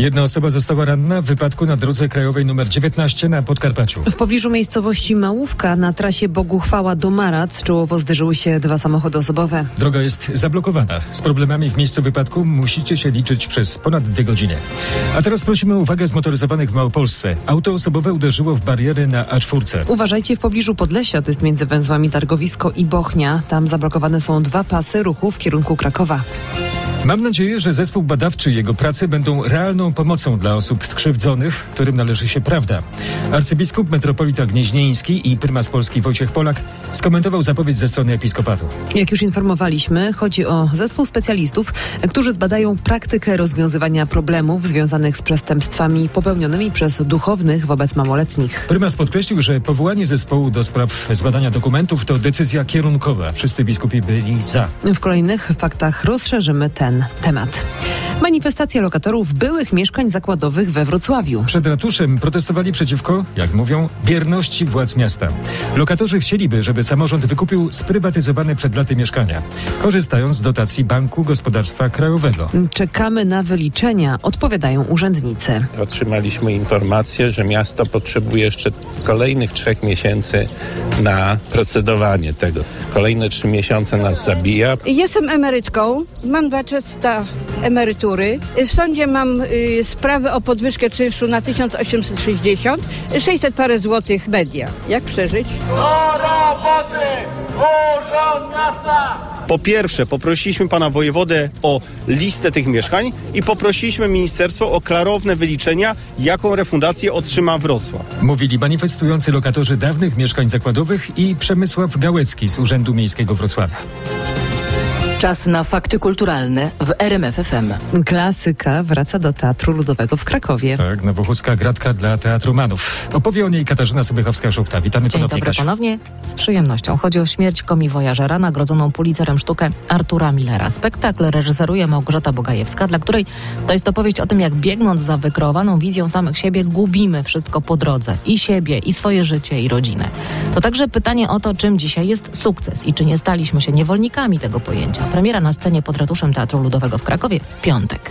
Jedna osoba została ranna w wypadku na drodze krajowej nr 19 na Podkarpaciu. W pobliżu miejscowości Małówka na trasie Boguchwała do Marac czołowo zderzyły się dwa samochody osobowe. Droga jest zablokowana. Z problemami w miejscu wypadku musicie się liczyć przez ponad dwie godziny. A teraz prosimy o uwagę zmotoryzowanych w Małopolsce. Auto osobowe uderzyło w bariery na A4. Uważajcie w pobliżu Podlesia, to jest między węzłami Targowisko i Bochnia. Tam zablokowane są dwa pasy ruchu w kierunku Krakowa. Mam nadzieję, że zespół badawczy i jego prace będą realną pomocą dla osób skrzywdzonych, którym należy się prawda. Arcybiskup metropolita gnieźnieński i prymas Polski Wojciech Polak skomentował zapowiedź ze strony episkopatu. Jak już informowaliśmy, chodzi o zespół specjalistów, którzy zbadają praktykę rozwiązywania problemów związanych z przestępstwami popełnionymi przez duchownych wobec małoletnich. Prymas podkreślił, że powołanie zespołu do spraw zbadania dokumentów to decyzja kierunkowa. Wszyscy biskupi byli za. W kolejnych faktach rozszerzymy ten temat. Manifestacja lokatorów byłych mieszkań zakładowych we Wrocławiu. Przed ratuszem protestowali przeciwko, jak mówią, bierności władz miasta. Lokatorzy chcieliby, żeby samorząd wykupił sprywatyzowane przed laty mieszkania, korzystając z dotacji Banku Gospodarstwa Krajowego. Czekamy na wyliczenia, odpowiadają urzędnicy. Otrzymaliśmy informację, że miasto potrzebuje jeszcze kolejnych trzech miesięcy na procedowanie tego. Kolejne trzy miesiące nas zabija. Jestem emerytką, mam 200 emerytury. W sądzie mam y, sprawę o podwyżkę czynszu na 1860, 600 parę złotych media. Jak przeżyć? Do roboty! Urząd miasta! Po pierwsze, poprosiliśmy pana wojewodę o listę tych mieszkań i poprosiliśmy ministerstwo o klarowne wyliczenia, jaką refundację otrzyma Wrocław. Mówili manifestujący lokatorzy dawnych mieszkań zakładowych i Przemysław Gałecki z Urzędu Miejskiego Wrocławia. Czas na fakty kulturalne w RMF FM. Klasyka wraca do Teatru Ludowego w Krakowie. Tak, nowochódzka gratka dla teatrumanów. Opowie o niej Katarzyna Sobychowska-Szukta. Witamy Dzień ponownie, dobry Kasiu. ponownie. Z przyjemnością. Chodzi o śmierć komiwojażera, nagrodzoną Pulitzerem sztukę Artura Millera. Spektakl reżyseruje Małgorzata Bogajewska, dla której to jest opowieść o tym, jak biegnąc za wykreowaną wizją samych siebie, gubimy wszystko po drodze. I siebie, i swoje życie, i rodzinę. To także pytanie o to, czym dzisiaj jest sukces i czy nie staliśmy się niewolnikami tego pojęcia. Premiera na scenie pod ratuszem Teatru Ludowego w Krakowie w piątek.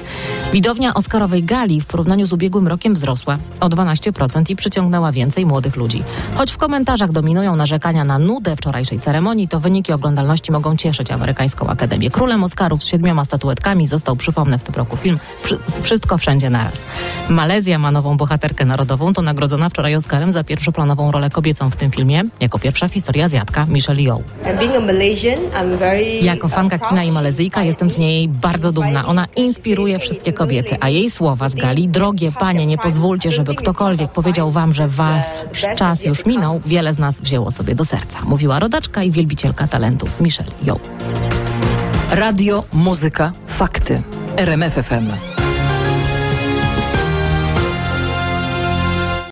Widownia Oscarowej Gali w porównaniu z ubiegłym rokiem wzrosła o 12% i przyciągnęła więcej młodych ludzi. Choć w komentarzach dominują narzekania na nudę wczorajszej ceremonii, to wyniki oglądalności mogą cieszyć amerykańską Akademię. Królem Oscarów z siedmioma statuetkami został, przypomnę, w tym roku film Wszy- Wszystko Wszędzie Naraz. Malezja ma nową bohaterkę narodową, to nagrodzona wczoraj Oscarem za pierwszoplanową rolę kobiecą w tym filmie, jako pierwsza w historii Azjatka Michelle Yeoh. Jako fanka kina i Malezyjka jestem z niej bardzo dumna. Ona inspiruje wszystkie kobiety, a jej słowa z gali, drogie panie, nie pozwólcie, żeby ktokolwiek powiedział wam, że wasz czas już minął, wiele z nas wzięło sobie do serca. Mówiła rodaczka i wielbicielka talentów Michelle Yeoh. Radio, muzyka, fakty. RMF FM.